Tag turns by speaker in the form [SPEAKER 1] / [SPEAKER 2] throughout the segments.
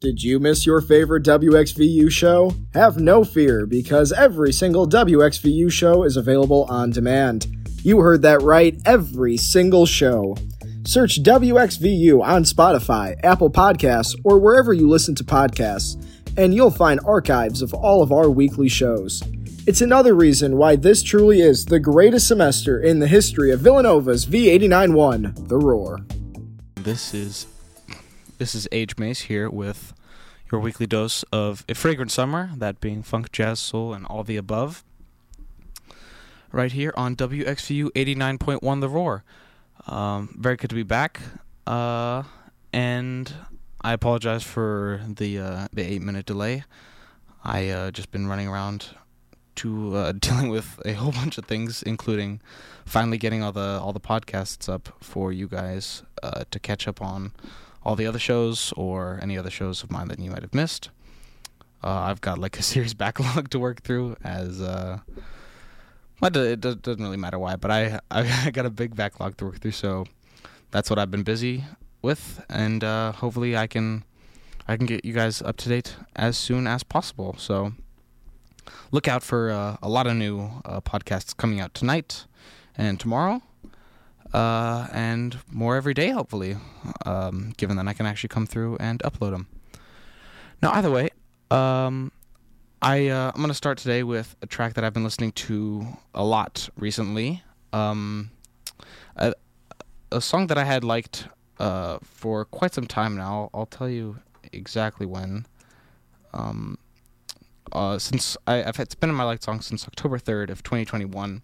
[SPEAKER 1] Did you miss your favorite WXVU show? Have no fear, because every single WXVU show is available on demand. You heard that right, every single show. Search WXVU on Spotify, Apple Podcasts, or wherever you listen to podcasts, and you'll find archives of all of our weekly shows. It's another reason why this truly is the greatest semester in the history of Villanova's V89-1, The Roar.
[SPEAKER 2] This is this is Age Mace here with your weekly dose of a fragrant summer, that being funk, jazz, soul, and all the above. Right here on WXVU 89.1 The Roar. Um, very good to be back. Uh, and I apologize for the uh, the eight minute delay. I uh, just been running around to uh, dealing with a whole bunch of things, including finally getting all the all the podcasts up for you guys uh, to catch up on all the other shows or any other shows of mine that you might have missed. Uh, I've got like a serious backlog to work through as uh, it doesn't really matter why, but I I got a big backlog to work through, so that's what I've been busy with, and uh, hopefully I can I can get you guys up to date as soon as possible. So look out for uh, a lot of new uh, podcasts coming out tonight and tomorrow uh, and more every day, hopefully, um, given that I can actually come through and upload them. Now, either way, um, I uh, I'm gonna start today with a track that I've been listening to a lot recently. Um, a, a song that I had liked uh, for quite some time now. I'll, tell you exactly when. Um, uh, since I, have it's been in my liked song since October third of 2021.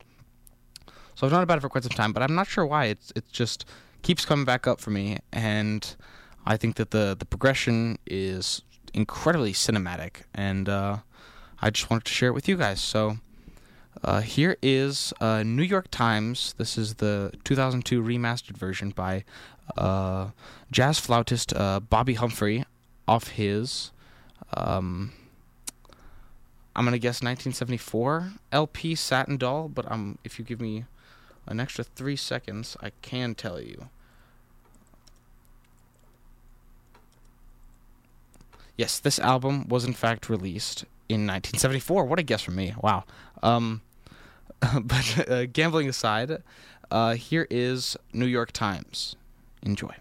[SPEAKER 2] So I've known about it for quite some time, but I'm not sure why. It's it just keeps coming back up for me, and I think that the the progression is incredibly cinematic, and uh, I just wanted to share it with you guys. So uh, here is uh, New York Times. This is the 2002 remastered version by uh, jazz flautist uh, Bobbi Humphrey off his. Um, I'm gonna guess 1974 LP Satin Doll, but um, if you give me an extra three seconds, I can tell you. Yes, this album was in fact released in 1974. What a guess from me! Wow. Um, but uh, gambling aside, uh, here is New York Times. Enjoy.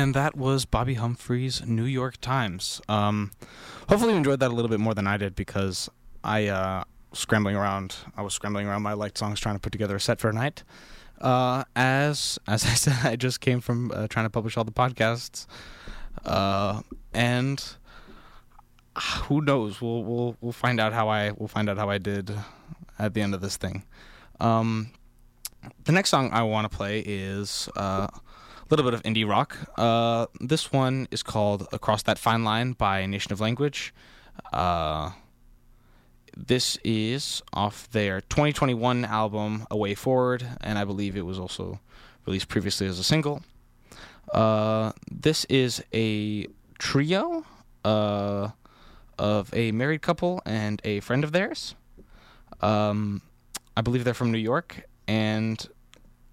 [SPEAKER 2] And that was Bobbi Humphrey's New York Times. Um, hopefully, you enjoyed that a little bit more than I did because I uh, scrambling around. I was scrambling around my light songs trying to put together a set for a night. Uh, as as I said, I just came from uh, trying to publish all the podcasts, uh, and who knows? We'll we'll we'll find out how I we'll find out how I did at the end of this thing. Um, the next song I want to play is uh, little bit of indie rock. Uh, this one is called "Across That Fine Line" by Nation of Language. Uh, this is off their 2021 album "A Way Forward," and I believe it was also released previously as a single. Uh, this is a trio uh, of a married couple and a friend of theirs. Um, I believe they're from New York, and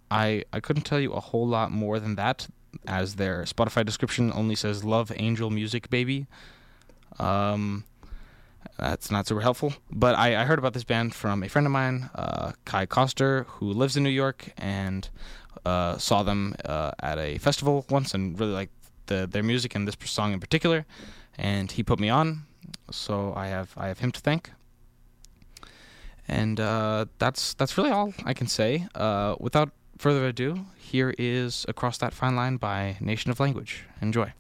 [SPEAKER 2] I I couldn't tell you a whole lot more than that, as their Spotify description only says "Love Angel Music Baby." Um, that's not super helpful. But I, I heard about this band from a friend of mine, uh, Kai Koster, who lives in New York, and uh, saw them uh, at a festival once and really liked the, their music and this song in particular. And he put me on, so I have I have him to thank. And uh, that's that's really all I can say. Uh, without further ado, here is Across That Fine Line by Nation of Language. Enjoy.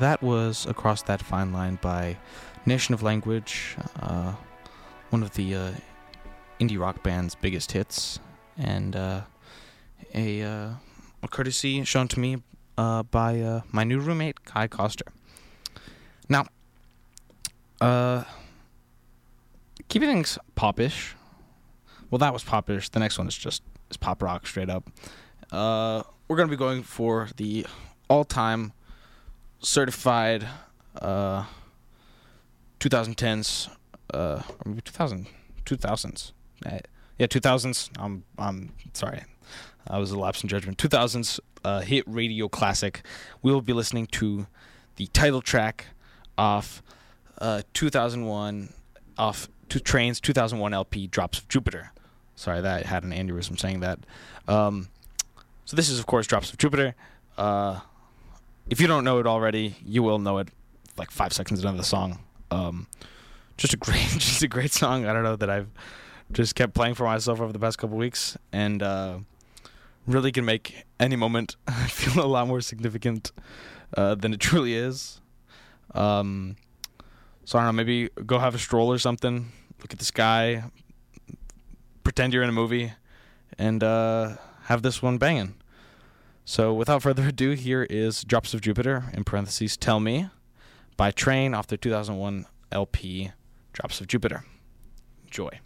[SPEAKER 3] That
[SPEAKER 2] was Across That Fine Line by Nation of Language, uh, one of the uh, indie rock band's biggest hits, and uh, a, uh, a courtesy shown to me uh, by uh, my new roommate, Kai Koster. Now, keeping things popish. Well, that was popish. The next one is just is pop rock straight up. We're gonna be going for the all-time certified uh 2010s uh or maybe 2000 2000s uh, yeah 2000s i'm i'm sorry. I was a lapse in judgment. 2000s uh hit radio classic. We will be listening to the title track off uh 2001 off two trains 2001 lp drops of jupiter. Sorry that I had an aneurysm saying that. Um so this is of course drops of jupiter. Uh if you don't know it already, you will know it like five seconds into the song. Um, just a great, just a great song. I don't know that I've just kept playing for myself over the past couple weeks, and uh, really can make any moment feel a lot more significant uh, than it truly is. Um, so I don't know, maybe go have a stroll or something. Look at the sky, pretend you're in a movie, and uh, have this one banging. So without further ado, here is Drops of Jupiter, in parentheses, Tell Me, by Train off their 2001 LP, Drops of Jupiter. Enjoy.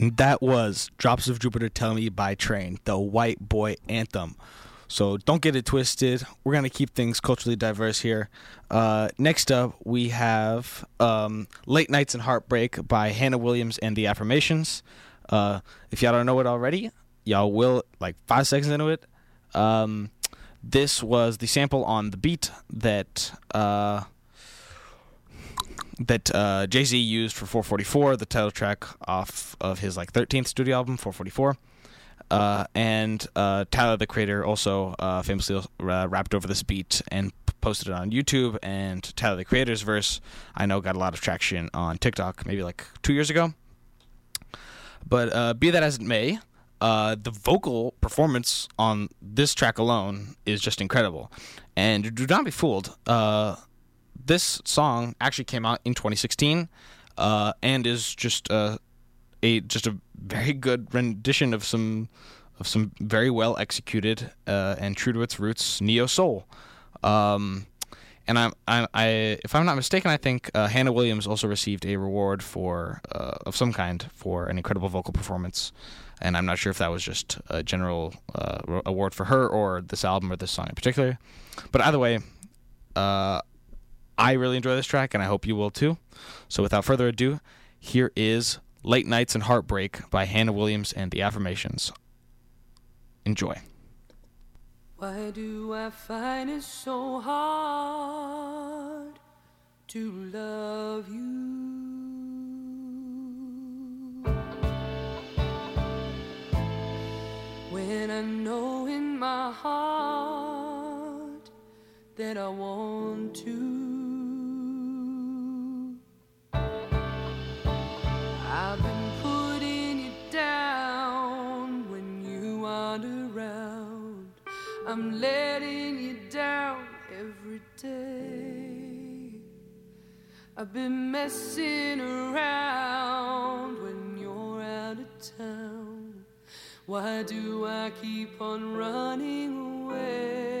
[SPEAKER 3] And that
[SPEAKER 2] was Drops of Jupiter Tell Me by Train, the white boy anthem. So don't get it twisted. We're going to keep things culturally diverse here. Uh, next up, we have um, Late Nights and Heartbreak by Hannah Williams and the Affirmations. Uh, if y'all don't know it already, y'all will like five seconds into it. Um, this was the sample on the beat that. Uh, that uh, Jay Z used for 444, the title track off of his like 13th studio album, 444. Uh, and uh, Tyler, the creator, also uh, famously uh, rapped over this beat and posted it on YouTube. And Tyler, the creator's verse, I know, got a lot of traction on TikTok, maybe like two years ago. But uh, be that as it may, uh, the vocal performance on this track alone is just incredible. And do not be fooled. Uh, this song actually came out in 2016 uh, and is just a, a just a very good rendition of some of some very well executed uh, and true to its roots neo soul. Um, and I, I, I, if I'm not mistaken, I think uh, Hannah Williams also received a reward for uh, of some kind for an incredible vocal performance. And I'm not sure if that was just a general uh, award for her or this album or this song in particular. But either way, uh, I really enjoy this track, and I hope you will too. So without further ado, here is Late Nights and Heartbreak by Hannah Williams and the Affirmations. Enjoy.
[SPEAKER 4] Why do I find it so hard to love you? When I know in my heart that I want to. I'm letting you down every day. I've been messing around when you're out of town. Why do I keep on running away?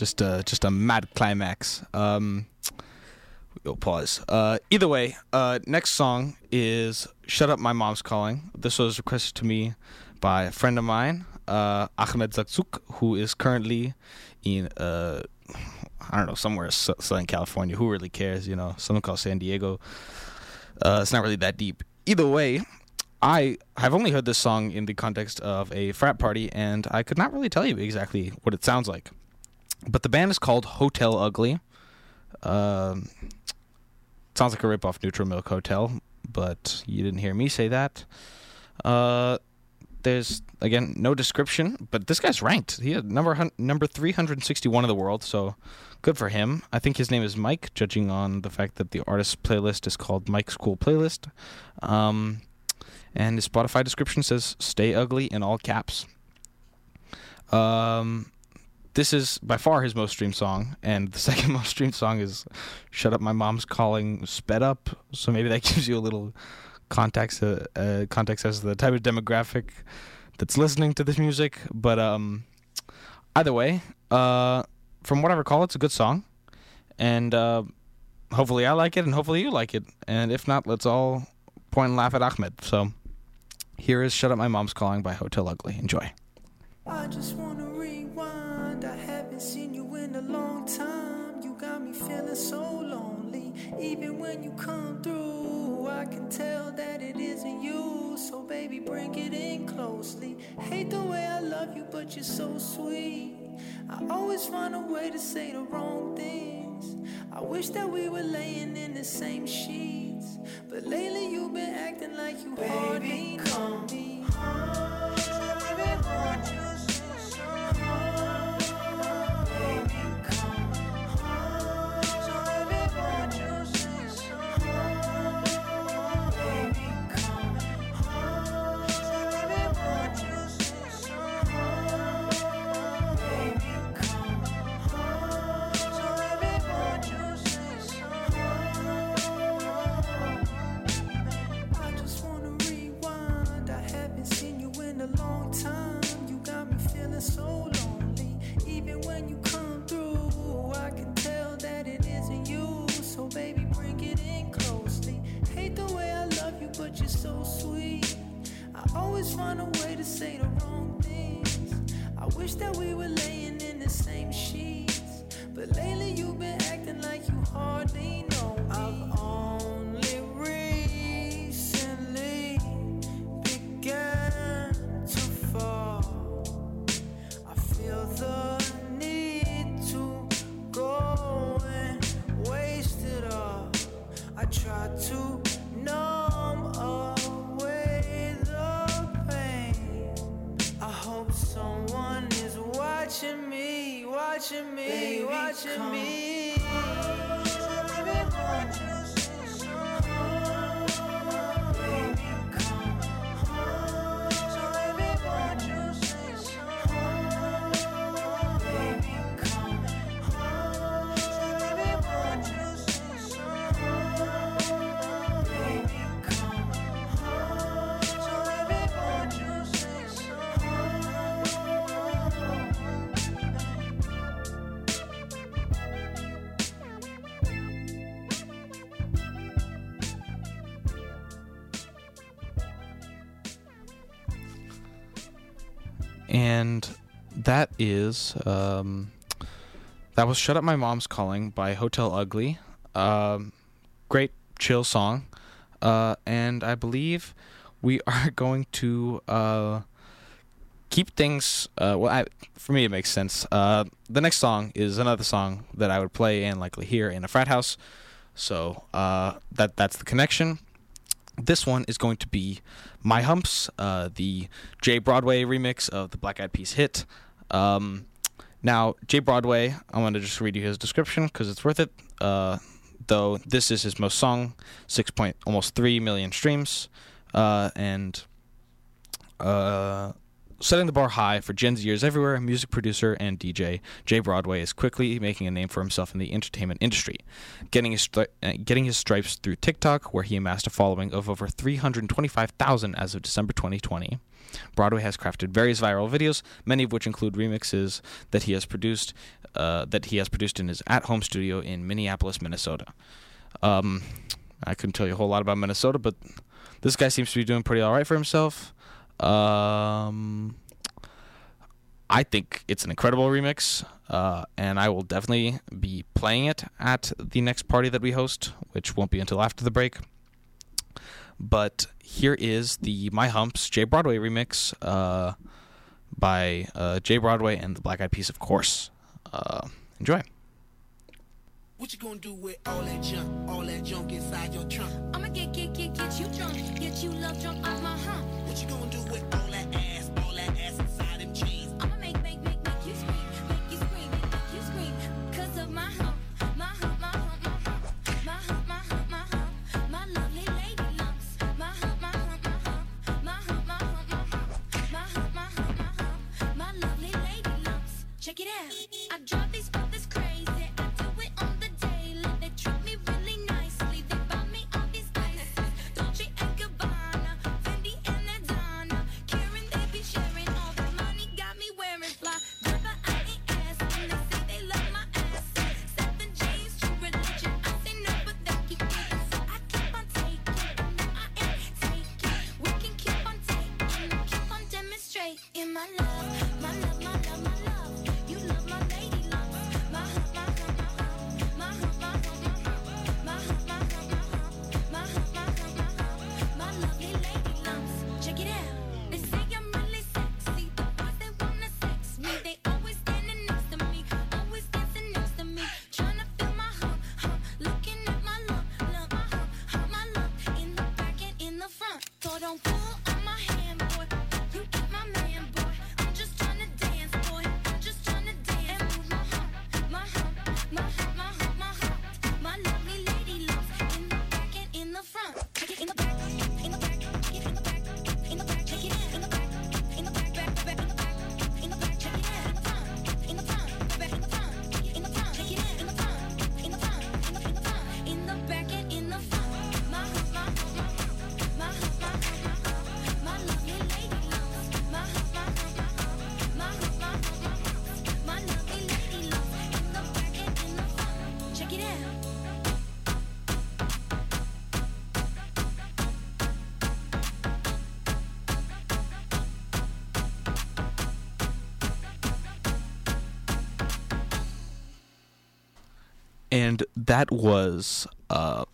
[SPEAKER 2] Just a just a mad climax. Um, we'll pause. Uh, either way, uh, next song is "Shut Up, My Mom's Calling." This was requested to me by a friend of mine, uh, Ahmed Zakzouk, who is currently in uh, I don't know somewhere in Southern California. Who really cares? You know, something called San Diego. Uh, it's not really that deep. Either way, I have only heard this song in the context of a frat party, and I could not really tell you exactly what it sounds like. But the band is called Hotel Ugly. Um, sounds like a rip off Neutral Milk Hotel, but you didn't hear me say that. Uh, there's again no description, but this guy's ranked. He had number number 361 in the world, so good for him. I think his name is Mike, judging on the fact that the artist's playlist is called Mike's Cool Playlist. Um, and his Spotify description says "Stay Ugly" in all caps. Um, this is by far his most streamed song, and the second most streamed song is "Shut Up, My Mom's Calling" sped up. So maybe that gives you a little context, uh, uh, context as to the type of demographic that's listening to this music. But um, either way, uh, from what I recall, it's a good song, and uh, hopefully I like it, and hopefully you like it. And if not, let's all point and laugh at Ahmed. So here is "Shut Up, My Mom's Calling" by Hotel Ugly. Enjoy.
[SPEAKER 5] I just wanna rewind. I haven't seen you in a long time. You got me feeling so lonely. Even when you come through, I can tell that it isn't you. So, baby, bring it in closely. Hate the way I love you, but you're so sweet. I always find a way to say the wrong things. I wish that we were laying in the same sheets. But lately, you've been acting like you hardly know me. I always find a way to say the wrong things. I wish that we were laying in the same sheets. But lately you've been acting like you hardly know me. I've me, watching me, watching me.
[SPEAKER 2] Is um, that was "Shut Up, My Mom's Calling" by Hotel Ugly. Um, great chill song, uh, and I believe we are going to uh, keep things. Uh, well, I, for me, it makes sense. Uh, the next song is another song that I would play and likely hear in a frat house. So uh, that that's the connection. This one is going to be My Humps, uh, the Jay Broadway remix of the Black Eyed Peas hit. Um, now, Jay Broadway, I want to just read you his description because it's worth it. Uh, though this is his most song, six point almost three million streams, uh, and uh, Setting the bar high for Gen Zers everywhere, music producer and DJ Jay Broadway is quickly making a name for himself in the entertainment industry, getting his stri- uh, getting his stripes through TikTok, where he amassed a following of over 325,000 as of December 2020. Broadway has crafted various viral videos, many of which include remixes that he has produced uh, that he has produced in his at-home studio in Minneapolis, Minnesota. Um, I couldn't tell you a whole lot about Minnesota, but this guy seems to be doing pretty all right for himself. Um, I think it's an incredible remix, uh, and I will definitely be playing it at the next party that we host, which won't be until after the break. But here is the My Humps Jay Broadway remix uh, by uh, Jay Broadway and the Black Eyed Peas, of course. Uh, enjoy.
[SPEAKER 6] What you gonna do with all that junk, all that junk inside your trunk?
[SPEAKER 7] I'ma get, get, get, get you drunk, get you love drunk on my hump.
[SPEAKER 6] What you gonna do with all
[SPEAKER 7] Check it out, and
[SPEAKER 2] that was uh,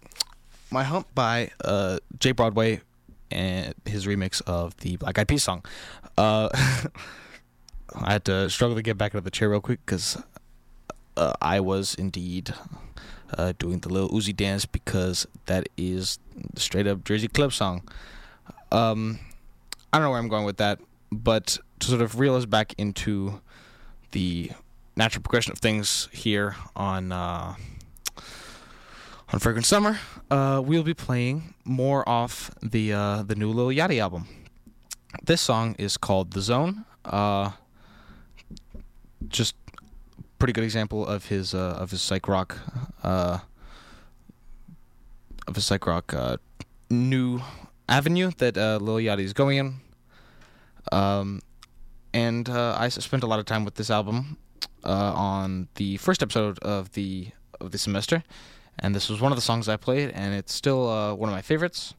[SPEAKER 2] "My Hump" by uh, Jay Broadway and his remix of the Black Eyed Peas song. Uh, I had to struggle to get back of the chair real quick because uh, I was indeed uh, doing the little Uzi dance because that is the straight up Jersey Club song. Um, I don't know where I'm going with that, but to sort of reel us back into the natural progression of things here on uh, on Fragrant Summer, uh, we'll be playing more off the uh, the new Lil Yachty album. This song is called "The Zone." Uh, just pretty good example of his uh, of his psych rock uh, of his psych rock uh, new avenue that Lil Yachty is going in. Um, and I spent a lot of time with this album uh, on the first episode of the of the semester, and this was one of the songs I played, and it's still uh, one of my favorites.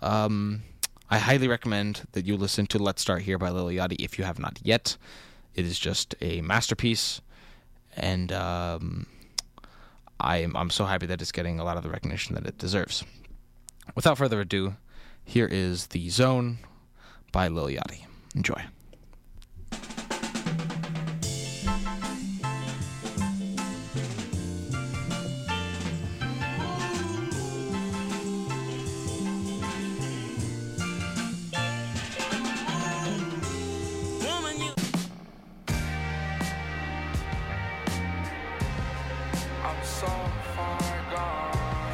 [SPEAKER 2] Um, I highly recommend that you listen to "Let's Start Here" by Lil Yachty if you have not yet. It is just a masterpiece, and um, I'm I'm so happy that it's getting a lot of the recognition that it deserves. Without further ado, here is "The Zone" by Lil Yachty. Enjoy.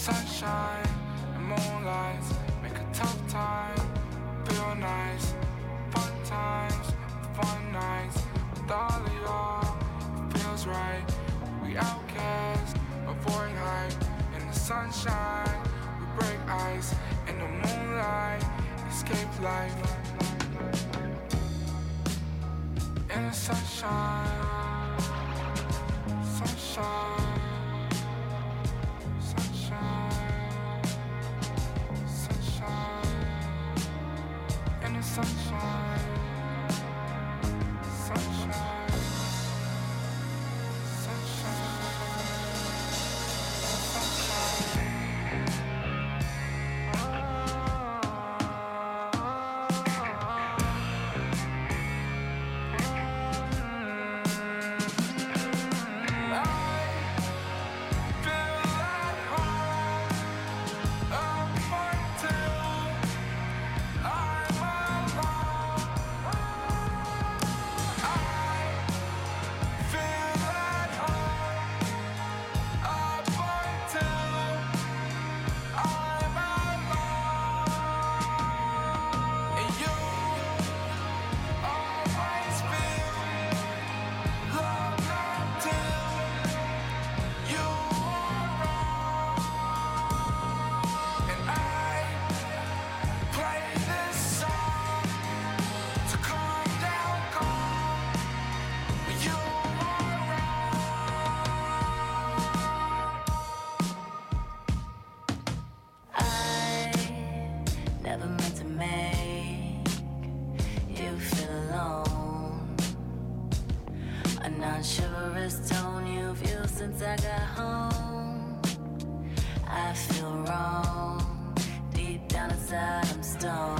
[SPEAKER 8] Sunshine and moonlight make a tough time feel nice. Fun times, fun nights with all of y'all. It feels right. We outcast, avoid hype in the sunshine. We break ice in the moonlight. Escape life in the sunshine. Sunshine. Sunshine.
[SPEAKER 9] Stone.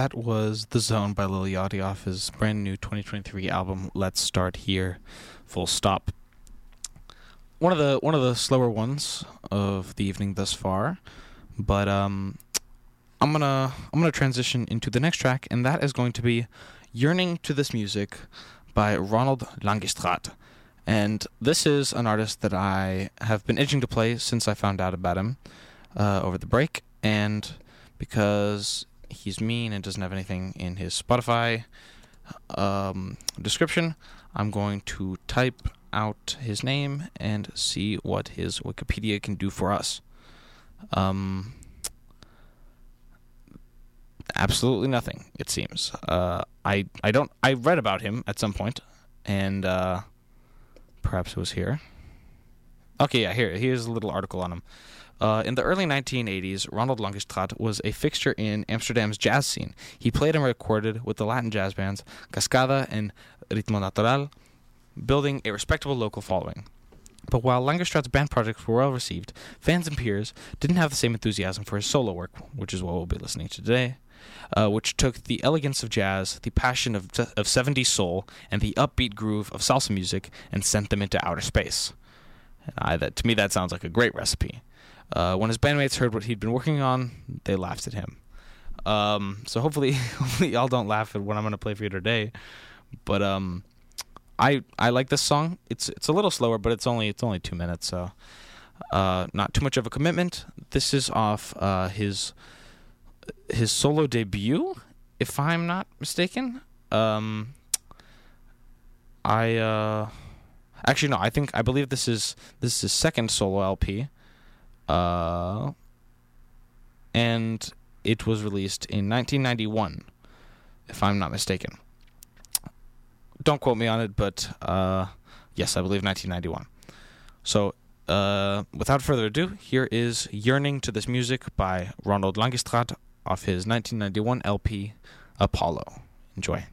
[SPEAKER 9] That
[SPEAKER 2] was The Zone by Lil Yachty off his brand new 2023 album Let's Start Here. Full stop. One of the one of the slower ones of the evening thus far, but um I'm to I'm to transition into the next track and that is going to be Yearning to This Music by Ronald Langestraat. And this is an artist that I have been itching to play since I found out about him uh, over the break and because he's mean and doesn't have anything in his Spotify um, description, I'm going to type out his name and see what his Wikipedia can do for us. Um, absolutely nothing, it seems. Uh, I I don't I read about him at some point, and uh, perhaps it was here. Okay, yeah, here here's a little article on him. Uh, in the early 1980s, Ronald Langestraat was a fixture in Amsterdam's jazz scene. He played and recorded with the Latin jazz bands Cascada and Ritmo Natural, building a respectable local following. But while Langestraat's band projects were well received, fans and peers didn't have the same enthusiasm for his solo work, which is what we'll be listening to today. uh, which took the elegance of jazz, the passion of, of 70s soul, and the upbeat groove of salsa music and sent them into outer space. I, that, to me, that sounds like a great recipe. Uh, when his bandmates heard what he'd been working on, they laughed at him. Um, so hopefully, hopefully y'all don't laugh at what I'm gonna play for you today. But um, I I like this song. It's it's a little slower, but it's only it's only two minutes, so uh, not too much of a commitment. This is off uh, his his solo debut, if I'm not mistaken. Um, I uh, actually no, I think I believe this is this is his second solo LP. Uh, and it was released in 1991, if I'm not mistaken. Don't quote me on it, but uh, yes, I believe 1991. So, uh, without further ado, here is Yearning to This Music by Ronald Langestraat off his 1991 LP Apollo. Enjoy.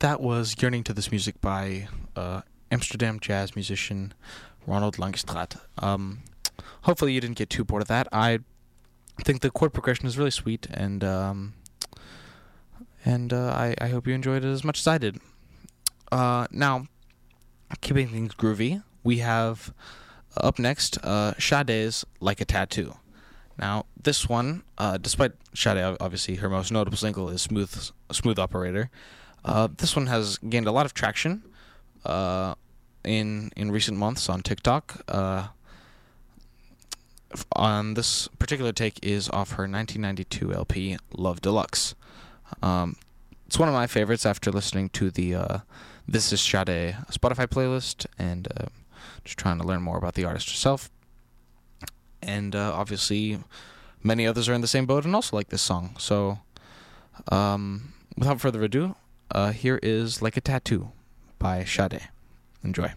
[SPEAKER 2] That was Yearning to This Music by uh, Amsterdam jazz musician Ronald Langstraat. Um, hopefully, you didn't get too bored of that. I think the chord progression is really sweet, and um, and uh, I, I hope you enjoyed it as much as I did. Uh, now, keeping things groovy, we have up next uh, Sade's Like a Tattoo. Now, this one, uh, despite Sade, obviously her most notable single is Smooth Smooth Operator. Uh, this one has gained a lot of traction uh, in in recent months on TikTok. Uh, on this particular take is off her 1992 LP Love Deluxe. Um, it's one of my favorites after listening to the uh, This Is Sade Spotify playlist and uh, just trying to learn more about the artist herself. And obviously, many others are in the same boat and also like this song. So, um, without further ado, uh, here is Like a Tattoo by Sade. Enjoy.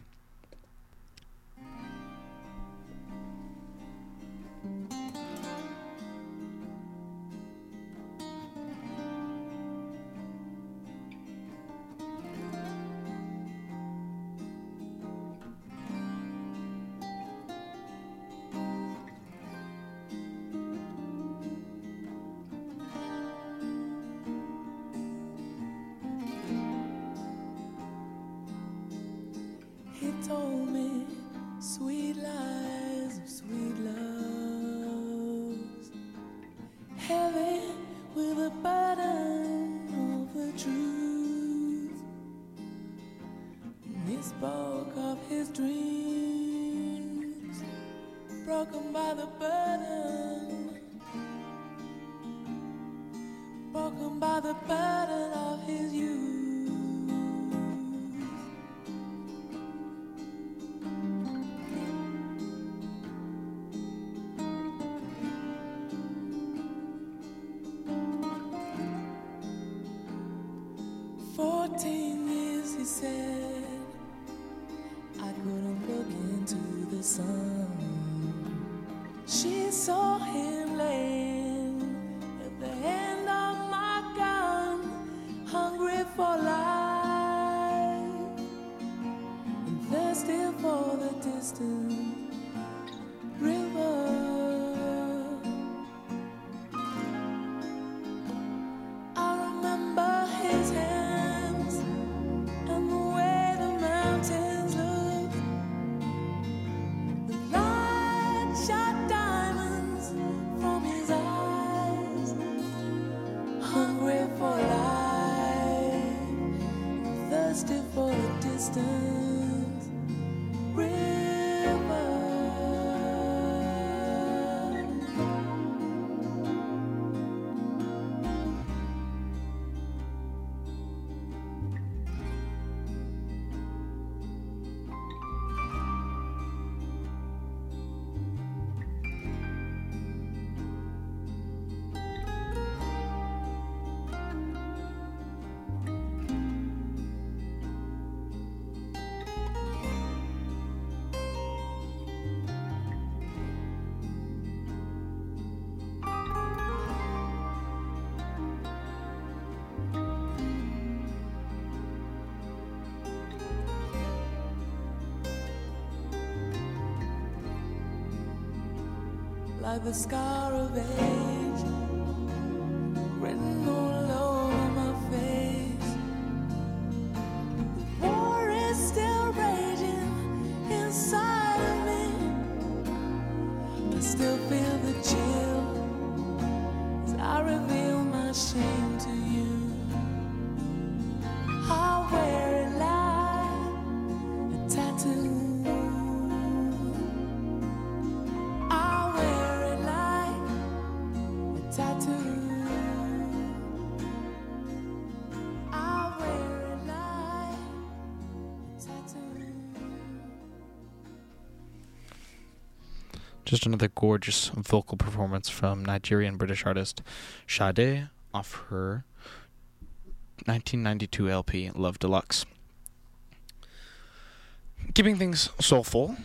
[SPEAKER 10] The the scar of age
[SPEAKER 2] Just another gorgeous vocal performance from Nigerian British artist Sade off her 1992 LP Love Deluxe. Keeping things soulful,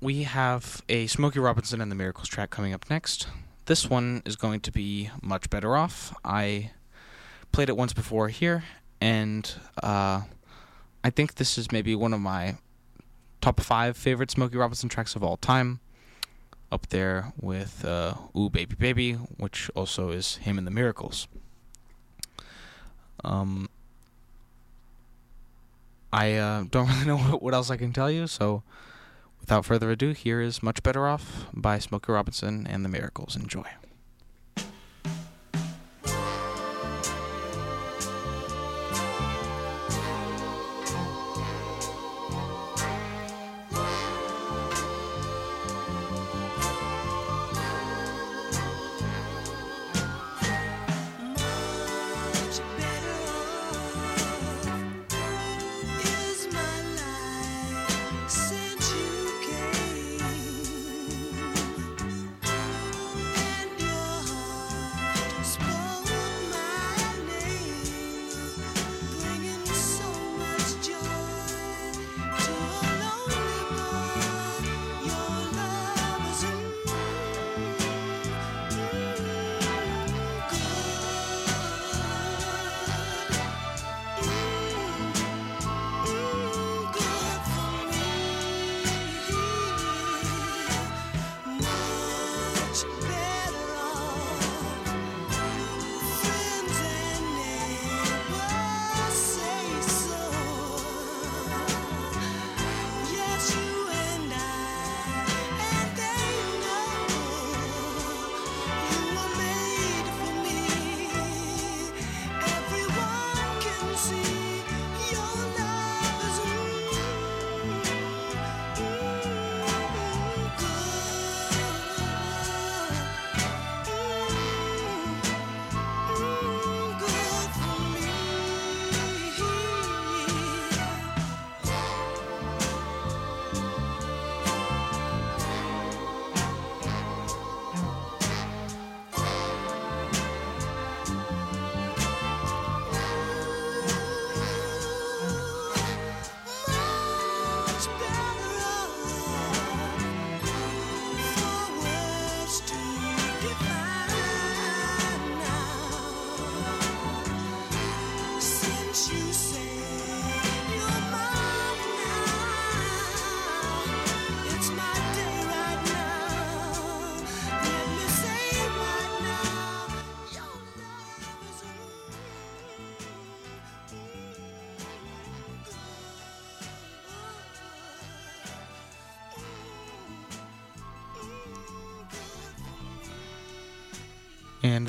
[SPEAKER 2] we have a Smokey Robinson and the Miracles track coming up next. This one is going to be much better off. I played it once before here, and uh, I think this is maybe one of my top five favorite Smokey Robinson tracks of all time up there with uh, Ooh Baby Baby, which also is him and the Miracles. Um, I uh, don't really know what, else I can tell you, so without further ado, here is Much Better Off by Smokey Robinson and the Miracles. Enjoy.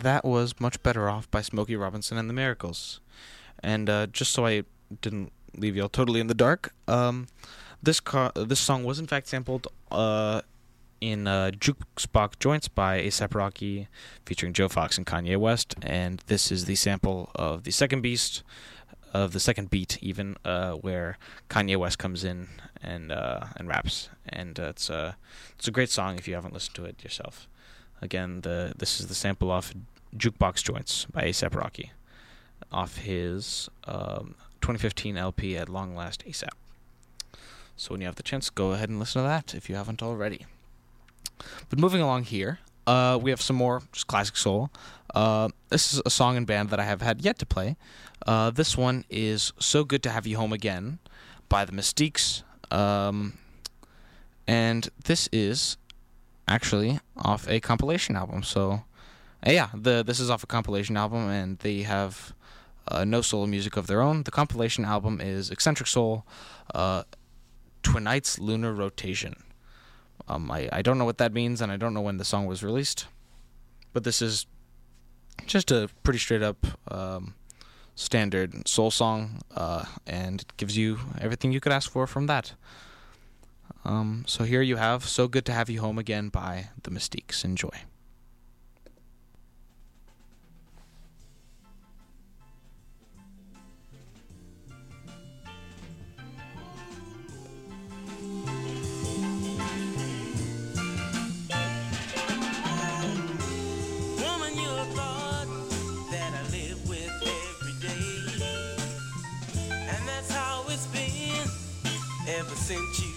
[SPEAKER 2] That was Much Better Off by Smokey Robinson and the Miracles. And uh, just so I didn't leave y'all totally in the dark, um, this car- this song was in fact sampled uh, in uh, Jukebox Joints by ASAP Rocky featuring Joe Fox and Kanye West. And this is the sample of the second beast, of the second beat even, uh, where Kanye West comes in and uh, and raps. And uh, it's, a, it's a great song if you haven't listened to it yourself. Again, the this is the sample off Jukebox Joints by ASAP Rocky, off his um, 2015 LP at Long Last ASAP. So when you have the chance, go ahead and listen to that if you haven't already. But moving along here, uh, we have some more just classic soul. Uh, this is a song and band that I have had yet to play. Uh, this one is "So Good to Have You Home Again" by the Mystiques, um, and this is actually off a compilation album. So, uh, yeah, the this is off a compilation album, and they have uh, no solo music of their own. The compilation album is Eccentric Soul, uh, Twinight's Lunar Rotation. Um, I, I don't know what that means, and I don't know when the song was released, but this is just a pretty straight up um, standard soul song, uh, and it gives you everything you could ask for from that. Um, so here you have "So Good to Have You Home Again" by the Mystiques. Enjoy.
[SPEAKER 3] Ever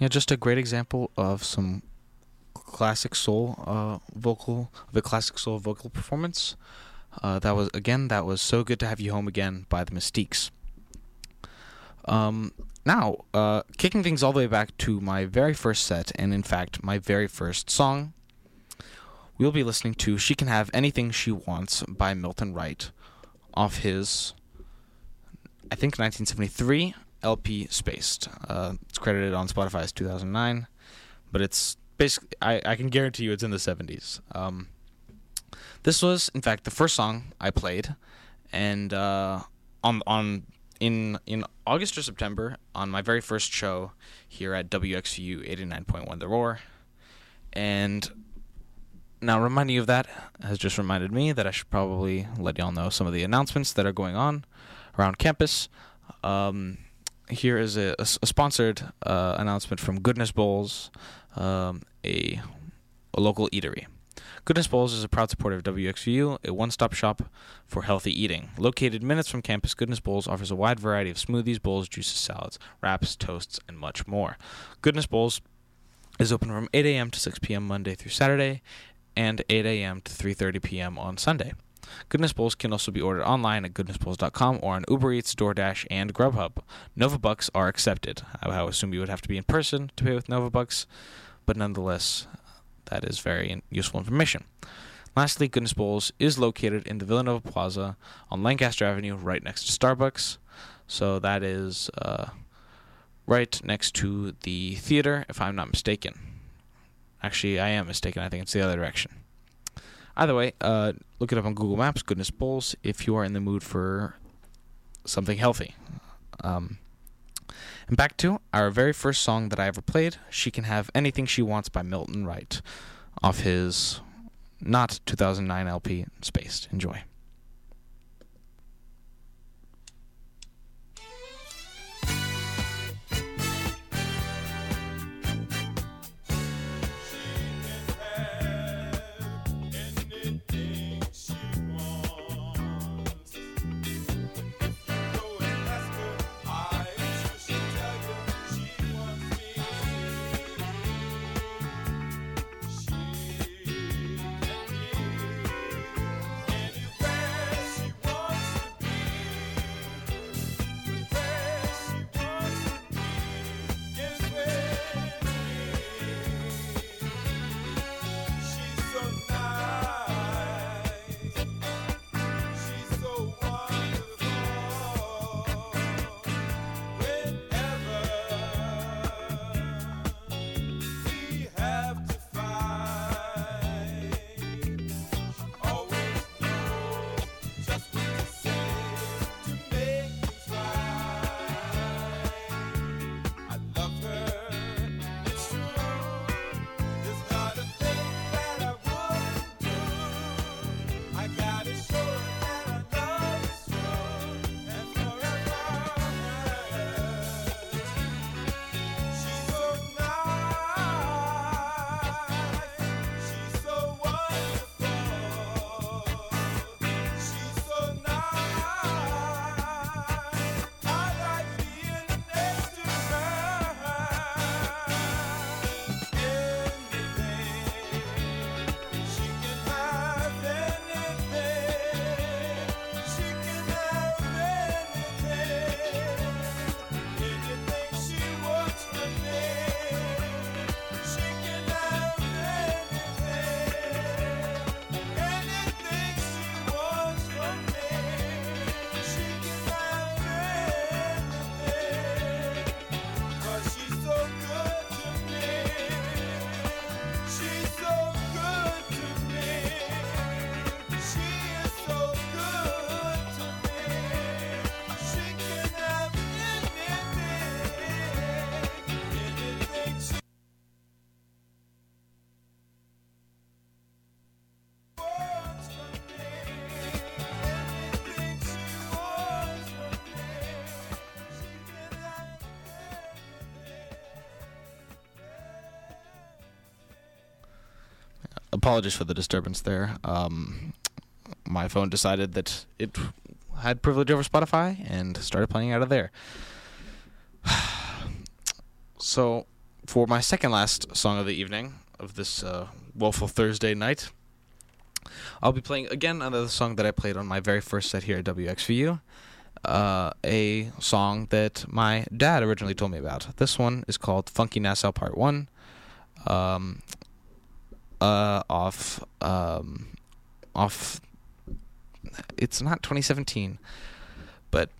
[SPEAKER 2] Yeah, just a great example of some classic soul uh, vocal, the classic soul vocal performance. Uh, that was again, that was so good to have you home again by the Mystiques. Um, now, uh, kicking things all the way back to my very first set, and in fact, my very first song, we'll be listening to "She Can Have Anything She Wants" by Milton Wright, off his, I think, 1973 LP Spaced. Uh, it's credited on Spotify as 2009, but it's basically I, I can guarantee you it's in the 70s. Um,
[SPEAKER 11] This was, in fact, the first song I played, and uh, on on in in August or September on my very first show here at WXVU eighty nine point one The Roar, and now reminding you of that has just reminded me that I should probably let y'all know some of the announcements that are going on around campus. Um, here is a, a a sponsored uh, announcement from Goodness Bowls, um, a, a local eatery. Goodness Bowls is a proud supporter of WXVU, a one stop shop for healthy eating. Located minutes from campus, Goodness Bowls offers a wide variety of smoothies, bowls, juices, salads, wraps, toasts, and much more. Goodness Bowls is open from 8 a.m. to 6 p.m. Monday through Saturday and 8 a.m. to 3:30 p.m. on Sunday. Goodness Bowls can also be ordered online at goodnessbowls.com or on Uber Eats, DoorDash, and Grubhub. Nova Bucks are accepted. I assume you would have to be in person to pay with Nova Bucks, but nonetheless, that is very useful information. Lastly, Goodness Bowls is located in the Villanova Plaza on Lancaster Avenue, right next to Starbucks. So that is uh, right next to the theater, if I'm not mistaken. Actually, I am mistaken. I think it's the other direction. Either way, uh, look it up on Google Maps, Goodness Bowls, if you are in the mood for something healthy. Um, and back to our very first song that I ever played, She Can Have Anything She Wants by Milton Wright, off his not 2009 LP, Spaced. Enjoy. Apologies for the disturbance there. Um, my phone decided that it had privilege over Spotify and started playing out of there. so, for my second last song of the evening of this uh, woeful Thursday night, I'll be playing again another song that I played on my very first set here at WXVU. Uh, a song that my dad originally told me about. This one is called Funky Nassau Part 1. Um, uh, off um, off it's not 2017 but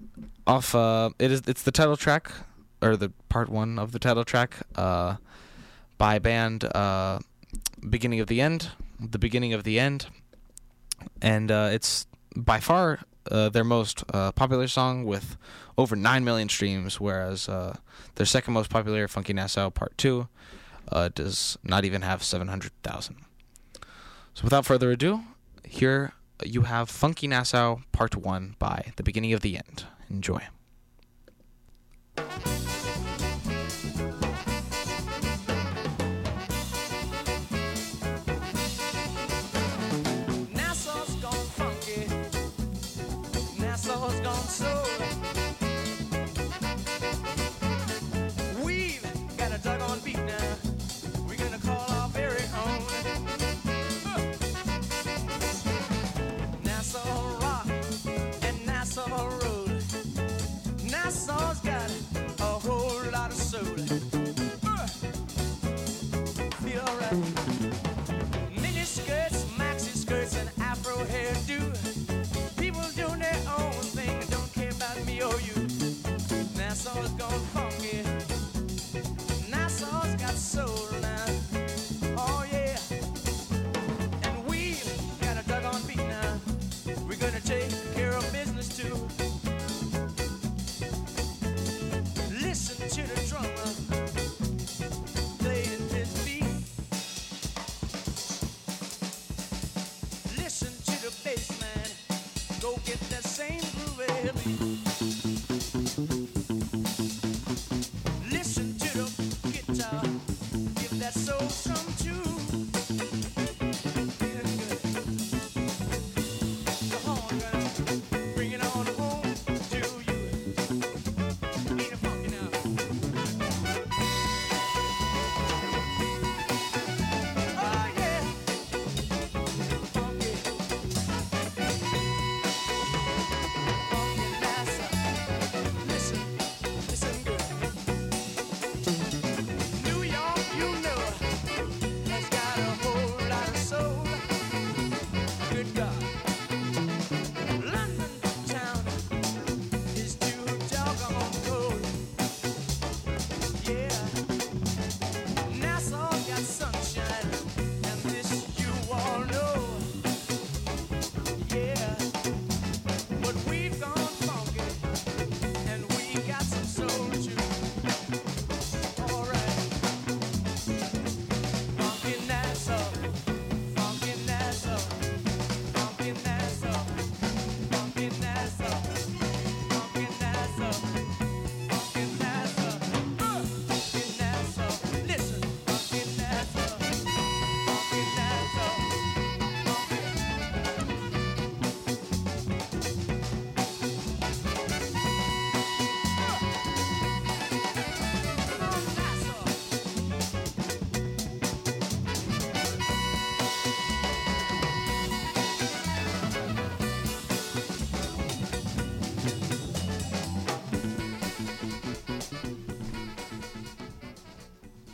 [SPEAKER 11] off uh it is it's the title track or the part 1 of the title track uh by band uh beginning of the end the beginning of the end.
[SPEAKER 2] And uh, it's by far uh, their most uh, popular song with over 9 million streams, whereas uh, their second most popular, Funky Nassau Part 2, uh, does not even have 700,000. So without further ado, here you have Funky Nassau Part 1 by The Beginning of the End. Enjoy.
[SPEAKER 3] Feel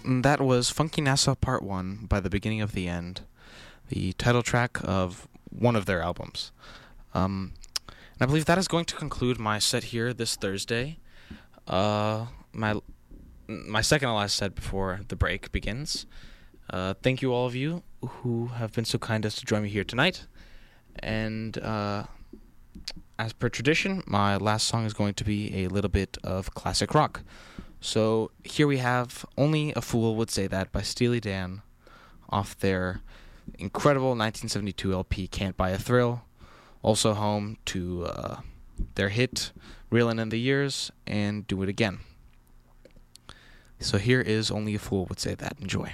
[SPEAKER 3] That
[SPEAKER 2] was Funky Nassau Part 1 by The Beginning of the End, the title track of one of their albums. Um, and I believe that is going to conclude my set here this Thursday. Uh, my my second to last set before the break begins. Uh, thank you all of you who have been so kind as to join me here tonight. And uh, as per tradition, my last song is going to be a little bit of classic rock. So here we have Only a Fool Would Say That by Steely Dan off their incredible 1972 LP Can't Buy a Thrill. Also home to uh, their hit Reelin' in the Years and Do It Again. So here is Only a Fool Would Say That. Enjoy.